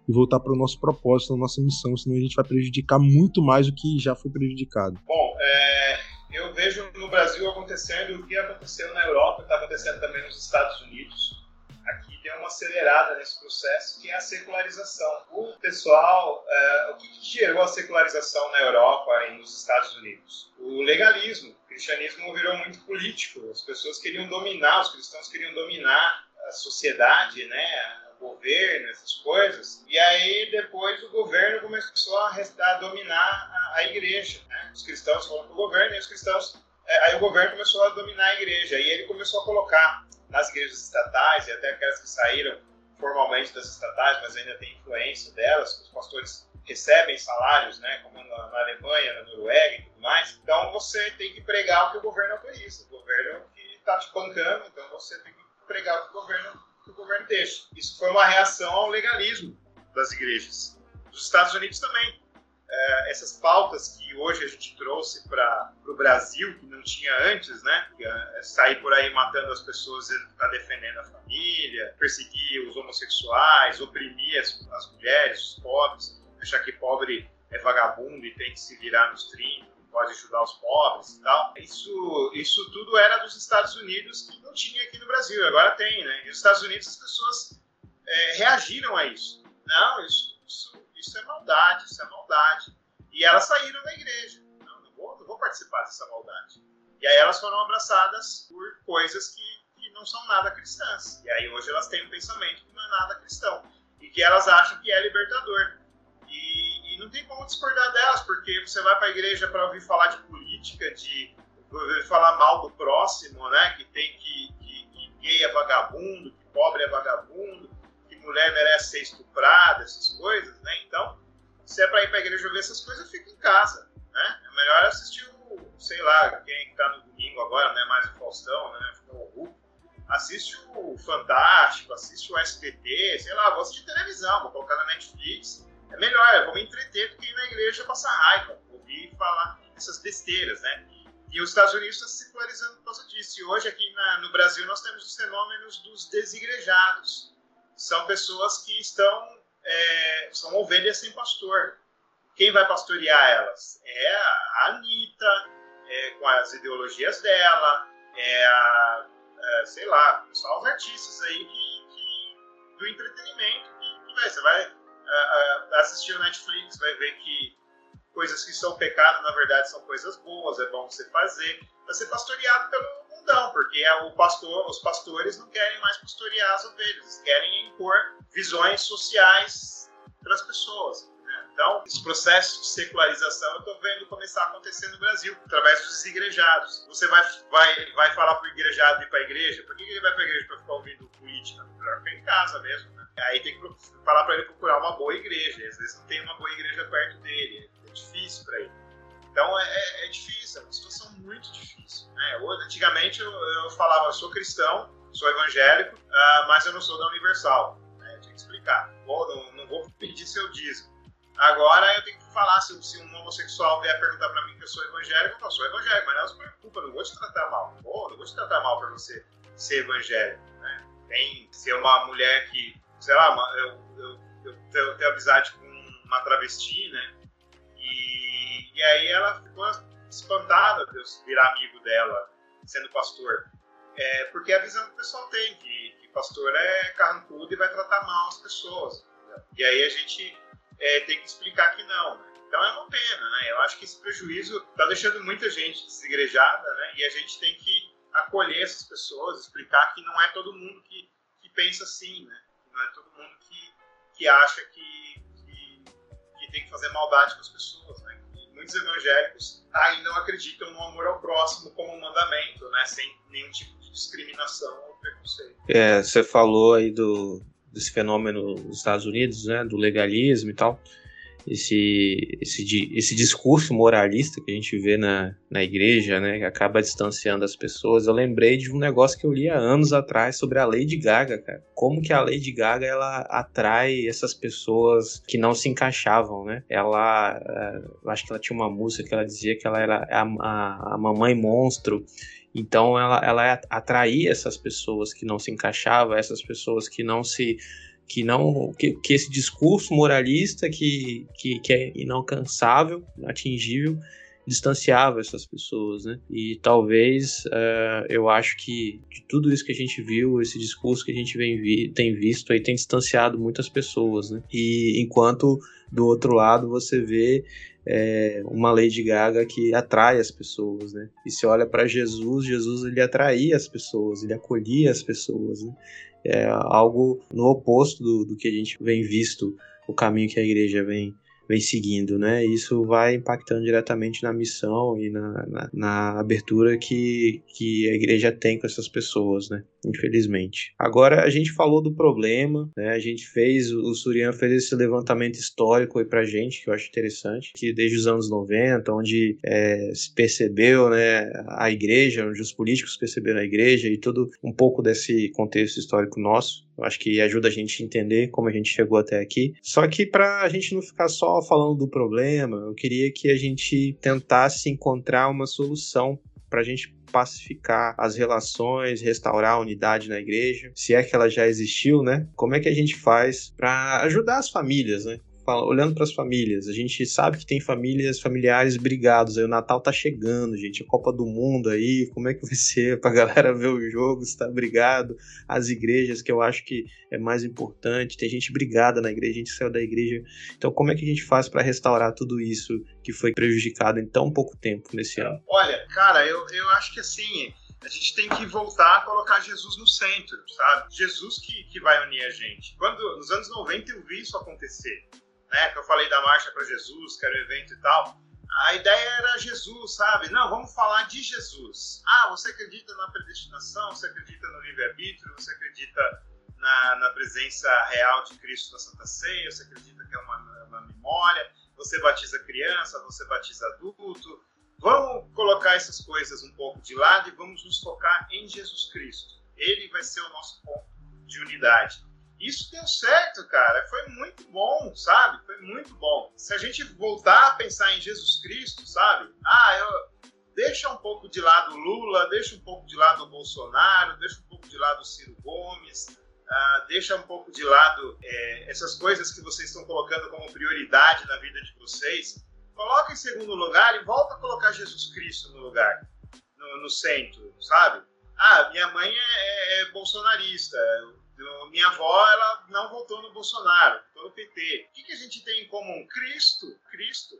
E voltar para o nosso propósito, a nossa missão, senão a gente vai prejudicar muito mais do que já foi prejudicado. Bom, é, eu vejo no Brasil acontecendo o que aconteceu na Europa, está acontecendo também nos Estados Unidos. Aqui deu uma acelerada nesse processo, que é a secularização. O pessoal, é, o que, que gerou a secularização na Europa e nos Estados Unidos? O legalismo. O cristianismo virou muito político. As pessoas queriam dominar, os cristãos queriam dominar a sociedade, né? Governo, essas coisas. E aí depois o governo começou a, a dominar a, a igreja. Né? Os cristãos foram para o governo e os cristãos. É, aí o governo começou a dominar a igreja. E ele começou a colocar nas igrejas estatais e até aquelas que saíram formalmente das estatais, mas ainda tem influência delas, os pastores recebem salários, né, como na, na, Alemanha, na Noruega e tudo mais. Então você tem que pregar o que o governo autoriza, o governo que está te bancando, então você tem que pregar o que o governo governo. Isso foi uma reação ao legalismo das igrejas. Dos Estados Unidos também. É, essas pautas que hoje a gente trouxe para o Brasil, que não tinha antes, né? É, sair por aí matando as pessoas para defendendo a família, perseguir os homossexuais, oprimir as, as mulheres, os pobres, achar que pobre é vagabundo e tem que se virar nos 30 pode ajudar os pobres e tal. Isso, isso tudo era dos Estados Unidos que não tinha aqui no Brasil, agora tem, né? E nos Estados Unidos as pessoas é, reagiram a isso. Não, isso, isso, isso, é maldade, isso é maldade. E elas saíram da igreja. Não, não vou, não vou participar dessa maldade. E aí elas foram abraçadas por coisas que, que não são nada cristãs. E aí hoje elas têm um pensamento que não é nada cristão. E que elas acham que é libertador. E, não tem como discordar delas, porque você vai para a igreja para ouvir falar de política, de ouvir falar mal do próximo, né? Que tem que, que, que gay é vagabundo, que pobre é vagabundo, que mulher merece ser estuprada, essas coisas, né? Então, se é para ir para a igreja ouvir essas coisas, fica em casa, né? É melhor assistir o, sei lá, quem está no domingo agora, né? Mais o Faustão, né? Hulk. Assiste o Fantástico, assiste o SBT, sei lá, vou assistir televisão, vou colocar na Netflix é melhor, me entreter do que ir na igreja passar raiva, ouvir falar essas besteiras, né? E os Estados Unidos estão se secularizando por causa disso. E hoje aqui na, no Brasil nós temos os fenômenos dos desigrejados. São pessoas que estão, é, são ovelhas sem pastor. Quem vai pastorear elas? É a Anitta, é, com as ideologias dela, é a, é, sei lá, são os artistas aí que, que do entretenimento que, que vai, você vai uh, assistir o Netflix, vai ver que coisas que são pecado, na verdade, são coisas boas, é bom você fazer. Vai ser pastoreado pelo mundão, porque é o pastor, os pastores não querem mais pastorear as ovelhas, querem impor visões sociais para as pessoas. Né? Então, esse processo de secularização eu estou vendo começar a acontecer no Brasil, através dos desigrejados. Você vai, vai, vai falar para o igrejado ir para a igreja? Por que ele vai para a igreja para ficar ouvindo política? Melhor ficar em casa mesmo, né? Aí tem que falar para ele procurar uma boa igreja. Às vezes não tem uma boa igreja perto dele. É difícil para ele. Então é, é, é, difícil, é uma situação muito difícil. Né? Antigamente eu, eu, falava, eu sou cristão, sou evangélico, uh, mas eu não sou da Universal. Né? Tinha que explicar. Vou, não, não, vou pedir seu dízimo. Agora eu tenho que falar, se, se um homossexual vier perguntar para mim que eu sou evangélico, eu sou evangélico, mas não se preocupa, não vou te tratar mal. Não vou te tratar mal para você ser evangélico. Né? Tem ser uma mulher que sei lá, eu, eu, eu, eu tenho amizade com uma travesti, né? E, e aí ela ficou espantada de eu virar amigo dela, sendo pastor. É, porque a visão que o pessoal tem, que, que pastor é carrancudo e vai tratar mal as pessoas. Entendeu? E aí a gente é, tem que explicar que não, né? Então é uma pena, né? Eu acho que esse prejuízo está deixando muita gente desigrejada, né? E a gente tem que acolher essas pessoas, explicar que não é todo mundo que, que pensa assim, né? Não é todo mundo que, que acha que, que, que tem que fazer maldade com as pessoas, né? muitos evangélicos ainda não acreditam no amor ao próximo como um mandamento, né? Sem nenhum tipo de discriminação ou preconceito. É, você falou aí do, desse fenômeno nos Estados Unidos, né? Do legalismo e tal esse, esse, esse discurso moralista que a gente vê na, na igreja, né, que acaba distanciando as pessoas. Eu lembrei de um negócio que eu li há anos atrás sobre a Lady Gaga, cara. Como que a Lady Gaga ela atrai essas pessoas que não se encaixavam, né? Ela, eh, eu acho que ela tinha uma música que ela dizia que ela era a, a, a mamãe monstro. Então ela, ela atraía essas pessoas que não se encaixavam, essas pessoas que não se que não que, que esse discurso moralista que, que, que é inalcançável, inatingível, distanciava essas pessoas, né? E talvez uh, eu acho que de tudo isso que a gente viu, esse discurso que a gente vi, tem visto aí tem distanciado muitas pessoas, né? E enquanto do outro lado você vê é, uma Lady Gaga que atrai as pessoas, né? E se olha para Jesus, Jesus ele atraía as pessoas, ele acolhia as pessoas, né? é algo no oposto do, do que a gente vem visto, o caminho que a igreja vem, vem seguindo, né? Isso vai impactando diretamente na missão e na, na, na, abertura que, que a igreja tem com essas pessoas, né? Infelizmente. Agora a gente falou do problema, né? A gente fez, o Surian fez esse levantamento histórico aí pra gente, que eu acho interessante, que desde os anos 90, onde é, se percebeu, né, a igreja, onde os políticos perceberam a igreja e todo um pouco desse contexto histórico nosso. Eu acho que ajuda a gente a entender como a gente chegou até aqui. Só que para a gente não ficar só falando do problema, eu queria que a gente tentasse encontrar uma solução para a gente pacificar as relações, restaurar a unidade na igreja, se é que ela já existiu, né? Como é que a gente faz para ajudar as famílias, né? Olhando para as famílias, a gente sabe que tem famílias, familiares brigados. Aí o Natal tá chegando, gente, a Copa do Mundo aí, como é que vai ser pra galera ver o jogo, se tá brigado? As igrejas, que eu acho que é mais importante, tem gente brigada na igreja, a gente saiu da igreja. Então, como é que a gente faz para restaurar tudo isso que foi prejudicado em tão pouco tempo nesse ano? Olha, cara, eu, eu acho que assim, a gente tem que voltar a colocar Jesus no centro, sabe? Jesus que, que vai unir a gente. Quando nos anos 90 eu vi isso acontecer né, que eu falei da Marcha para Jesus, que era o evento e tal, a ideia era Jesus, sabe? Não, vamos falar de Jesus. Ah, você acredita na predestinação, você acredita no livre-arbítrio, você acredita na, na, presença real de Cristo na Santa Ceia, você acredita que é uma, uma memória, você batiza criança, você batiza adulto. Vamos colocar essas coisas um pouco de lado e vamos nos focar em Jesus Cristo. Ele vai ser o nosso ponto de unidade. Isso deu certo, cara. Foi muito bom, sabe? Foi muito bom. Se a gente voltar a pensar em Jesus Cristo, sabe? Ah, eu deixa um pouco de lado Lula, deixa um pouco de lado Bolsonaro, deixa um pouco de lado Ciro Gomes, uh, deixa um pouco de lado é, essas coisas que vocês estão colocando como prioridade na vida de vocês. Coloca em segundo lugar e volta a colocar Jesus Cristo no lugar, no, no centro, sabe? Ah, minha mãe é, é bolsonarista então, minha avó, ela não votou no Bolsonaro, votou no PT. O que, que a gente tem em comum? Cristo, Cristo.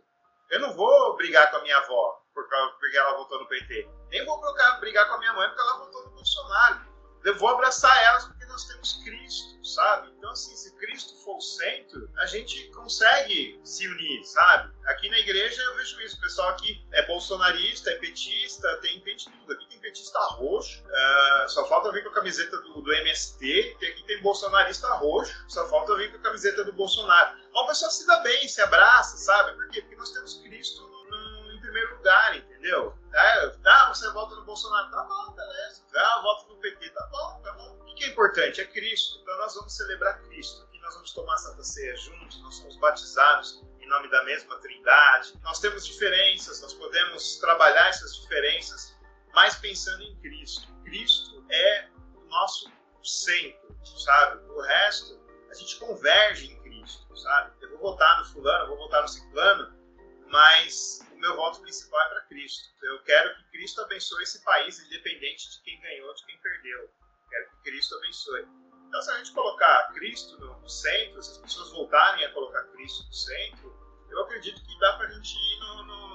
Eu não vou brigar com a minha avó porque ela votou no PT. Nem vou brigar com a minha mãe porque ela votou no Bolsonaro. Eu vou abraçar elas porque nós temos Cristo, sabe? Então, assim, se Cristo for o centro, a gente consegue se unir, sabe? Aqui na igreja eu vejo isso. O pessoal aqui é bolsonarista, é petista, tem, tem tudo. Aqui petista roxo, uh, só falta vir com a camiseta do, do MST. E aqui tem bolsonarista roxo, só falta vir com a camiseta do Bolsonaro. Uma pessoa se dá bem, se abraça, sabe? Por quê? Porque nós temos Cristo no, no, em primeiro lugar, entendeu? Ah, você vota no Bolsonaro, tá bom, beleza. Ah, vota no PT, tá bom, tá bom. O que é importante? É Cristo. Então nós vamos celebrar Cristo. Aqui nós vamos tomar Santa Ceia juntos, nós somos batizados em nome da mesma Trindade. Nós temos diferenças, nós podemos trabalhar essas diferenças, mas pensando em Cristo. Cristo é o nosso centro, sabe? O resto, a gente converge em Cristo, sabe? Eu vou votar no fulano, eu vou votar no ciclano, mas o meu voto principal é para Cristo. Eu quero que Cristo abençoe esse país, independente de quem ganhou, de quem perdeu. Quero que Cristo abençoe. Então, se a gente colocar Cristo no centro, se as pessoas voltarem a colocar Cristo no centro, eu acredito que dá para a gente ir no, no,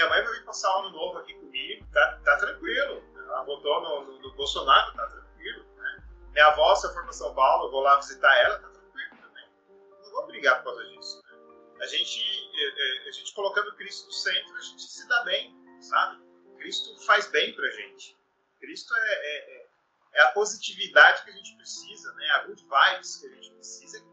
Minha mãe vai vir passar ano novo aqui comigo, tá, tá tranquilo. Ela votou no, no, no Bolsonaro, tá tranquilo. Né? Minha avó, se eu for para São Paulo, eu vou lá visitar ela, tá tranquilo também. brigar por causa disso. Né? A gente, é, é, a gente colocando Cristo no centro, a gente se dá bem, sabe? Cristo faz bem pra gente. Cristo é, é, é a positividade que a gente precisa, né? A good vibes que a gente precisa é.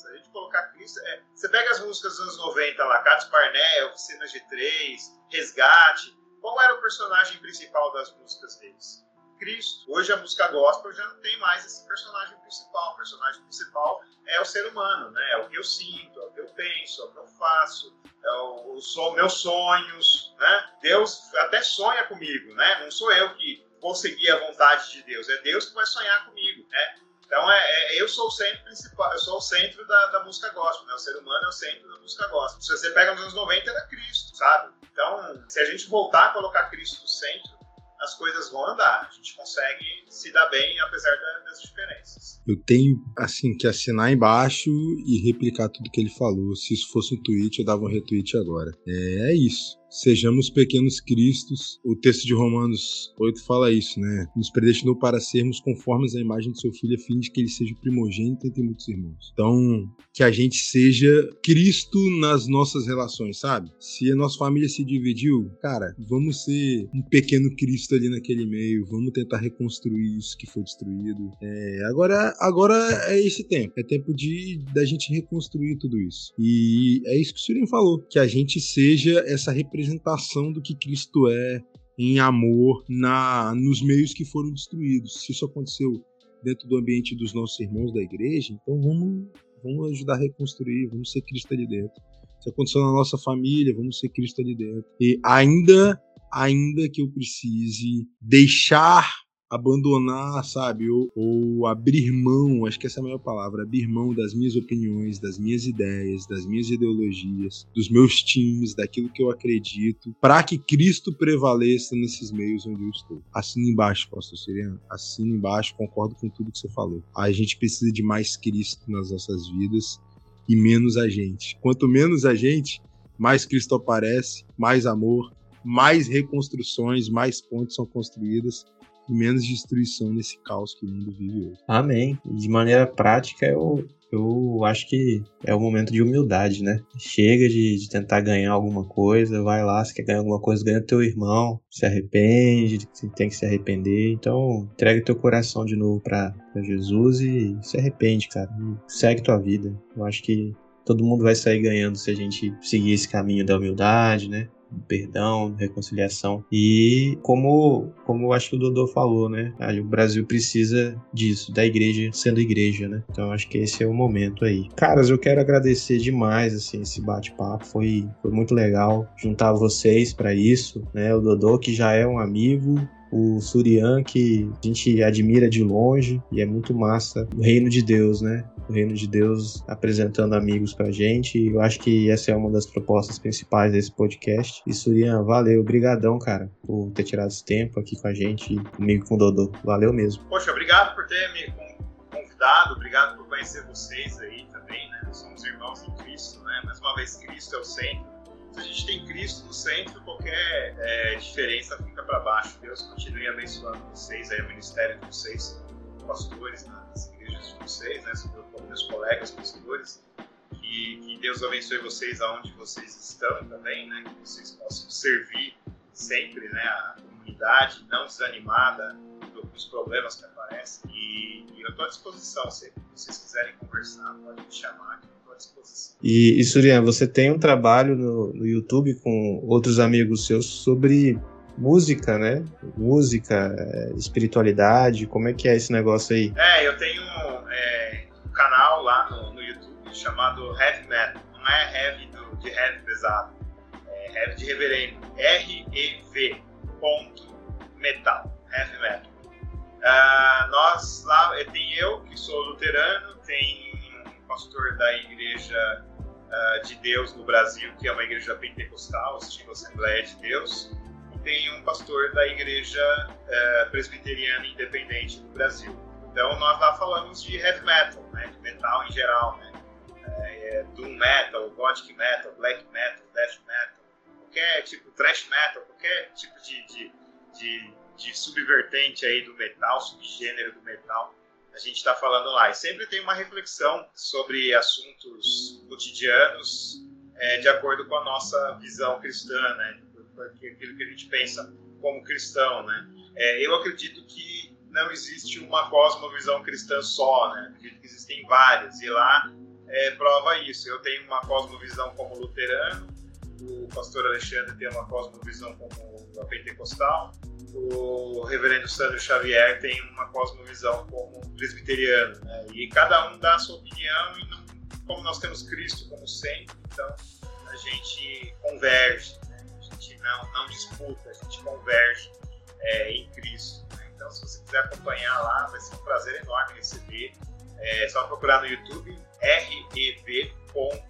Se a gente colocar Cristo. É... Você pega as músicas dos anos 90 lá, Catos Parné, Oficina G3, Resgate. Qual era o personagem principal das músicas deles? Cristo. Hoje a música gospel já não tem mais esse personagem principal. O personagem principal é o ser humano, né? É o que eu sinto, é o que eu penso, é o que eu faço, é o, o meus sonhos, né? Deus até sonha comigo, né? Não sou eu que vou seguir a vontade de Deus, é Deus que vai sonhar comigo, né? Então é, é, eu sou o centro principal, eu sou o centro da, da, música gospel, né? O ser humano é o centro da música gospel. Se você pega nos anos 90 era Cristo, sabe? Então, se a gente voltar a colocar Cristo no centro, as coisas vão andar. A gente consegue se dar bem apesar das diferenças. Eu tenho, assim, que assinar embaixo e replicar tudo que ele falou. Se isso fosse um tweet, eu dava um retweet agora. É, é isso. Sejamos pequenos cristos. O texto de Romanos 8 fala isso, né? Nos predestinou para sermos conformes à imagem de seu filho, a fim de que ele seja primogênito entre muitos irmãos. Então, que a gente seja Cristo nas nossas relações, sabe? Se a nossa família se dividiu, cara, vamos ser um pequeno Cristo ali naquele meio, vamos tentar reconstruir isso que foi destruído. É, agora, agora é esse tempo, é tempo de da gente reconstruir tudo isso. E é isso que o Surin falou, que a gente seja essa representação representação do que Cristo é em amor na nos meios que foram destruídos. Se isso aconteceu dentro do ambiente dos nossos irmãos da igreja, então vamos, vamos ajudar a reconstruir, vamos ser Cristo ali dentro. Se aconteceu na nossa família, vamos ser Cristo ali dentro. E ainda, ainda que eu precise deixar abandonar, sabe, ou, ou, abrir mão, acho que essa é a melhor palavra, abrir mão das minhas opiniões, das minhas ideias, das minhas ideologias, dos meus times, daquilo que eu acredito, para que Cristo prevaleça nesses meios onde eu estou. Assina embaixo, pastor Siriano, assina embaixo, concordo com tudo que você falou. A gente precisa de mais Cristo nas nossas vidas e menos a gente. Quanto menos a gente, mais Cristo aparece, mais amor, mais reconstruções, mais pontes são construídas menos destruição nesse caos que o mundo vive hoje. Amém. De maneira prática, eu, eu acho que é o momento de humildade, né? Chega de, de, tentar ganhar alguma coisa, vai lá, se quer ganhar alguma coisa, ganha teu irmão, se arrepende, tem que se arrepender. Então, entrega teu coração de novo para Jesus e se arrepende, cara. E segue tua vida. Eu acho que todo mundo vai sair ganhando se a gente seguir esse caminho da humildade, né? Perdão, reconciliação. E como, como acho que o Dodô falou, né? O Brasil precisa disso, da igreja sendo igreja, né? Então acho que esse é o momento aí. Caras, eu quero agradecer demais assim esse bate-papo, foi, foi muito legal juntar vocês para isso, né? O Dodô que já é um amigo, o Surian, que a gente admira de longe e é muito massa. O reino de Deus, né? O reino de Deus apresentando amigos pra gente. E eu acho que essa é uma das propostas principais desse podcast. E Surian, valeu, brigadão, cara, por ter tirado esse tempo aqui com a gente, comigo com o Dodô. Valeu mesmo. Poxa, obrigado por ter me convidado, obrigado por conhecer vocês aí também, né? Somos irmãos em Cristo, né? Mais uma vez, Cristo é o centro se a gente tem Cristo no centro, qualquer é, diferença fica para baixo. Deus continue abençoando vocês, aí, o ministério de vocês, pastores nas igrejas de vocês, né, meus colegas pastores. Que, que Deus abençoe vocês aonde vocês estão também, né, que vocês possam servir sempre né, a comunidade, não desanimada dos problemas que aparecem. E, e eu estou à disposição. Se vocês quiserem conversar, pode me chamar E, e Surya, você tem um trabalho no, no YouTube com outros amigos seus sobre música, né? Música, é, espiritualidade, como é que é esse negócio aí? É, eu tenho é, um canal lá no, no, YouTube chamado Heavy Metal. Não é heavy do, de heavy pesado, é heavy de reverendo. R-E-V ponto metal, heavy metal. Uh, nós lá, tem eu que sou luterano, tem pastor da Igreja uh, de Deus no Brasil, que é uma igreja pentecostal, estilo Assembleia de Deus, e tem um pastor da Igreja uh, Presbiteriana Independente do Brasil. Então nós lá falamos de heavy metal, né, de metal em geral, né, é, doom metal, gothic metal, black metal, death metal, qualquer tipo thrash metal, qualquer tipo de, de, de, de subvertente aí do metal, subgênero do metal a gente está falando lá. E sempre tem uma reflexão sobre assuntos cotidianos é, de acordo com a nossa visão cristã, né? Aquilo que a gente pensa como cristão, né? É, eu acredito que não existe uma cosmovisão cristã só, né? Acredito que existem várias, e lá é, prova isso. Eu tenho uma cosmovisão como luterano, o pastor Alexandre tem uma cosmovisão como pentecostal, o reverendo Sandro Xavier tem uma cosmovisão como presbiteriano, né? E cada um dá a sua opinião e não, como nós temos Cristo como centro, então a gente converge, né? a gente não, não disputa, a gente converge é, em Cristo. Né? Então, se você quiser acompanhar lá, vai ser um prazer enorme receber. É só procurar no YouTube rev.metal.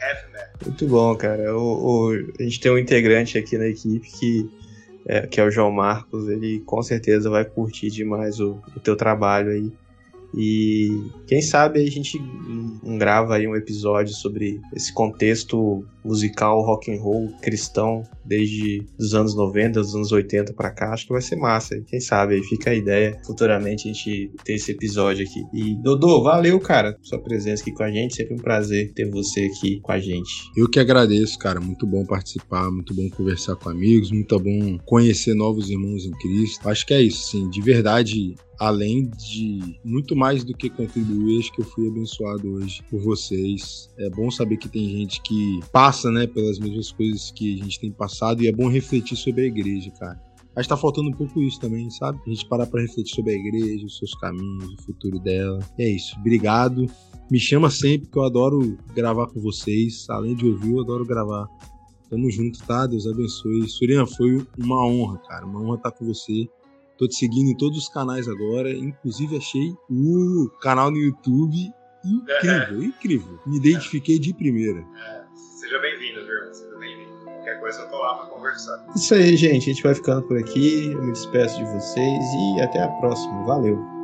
Heavy metal. Muito bom, cara. O, o, a gente tem um integrante aqui na equipe que é, que é o João Marcos, ele com certeza vai curtir demais o, o teu trabalho aí. E quem sabe a gente grava aí um episódio sobre esse contexto musical rock and roll cristão desde os anos 90, dos anos 80 para cá. Acho que vai ser massa. Quem sabe aí fica a ideia futuramente a gente ter esse episódio aqui. E Dodô, valeu, cara, sua presença aqui com a gente. Sempre um prazer ter você aqui com a gente. Eu que agradeço, cara. Muito bom participar, muito bom conversar com amigos, muito bom conhecer novos irmãos em Cristo. Acho que é isso, sim. De verdade, além de muito mais do que contribuir, acho que eu fui abençoado hoje por vocês. É bom saber que tem gente que passa, né, pelas mesmas coisas que a gente tem passado e é bom refletir sobre a igreja, cara. Acho que tá faltando um pouco isso também, sabe? A gente parar para refletir sobre a igreja, os seus caminhos, o futuro dela. E é isso. Obrigado. Me chama sempre, que eu adoro gravar com vocês. Além de ouvir, eu adoro gravar. Tamo junto, tá? Deus abençoe. Surian, foi uma honra, cara. Uma honra estar com você. Tô te seguindo em todos os canais agora. Inclusive, achei o canal no YouTube incrível, incrível. Me identifiquei de primeira. É, seja bem-vindo, viu? Seja bem-vindo. Qualquer coisa eu tô lá pra conversar. Isso aí, gente. A gente vai ficando por aqui. Eu me despeço de vocês e até a próxima. Valeu.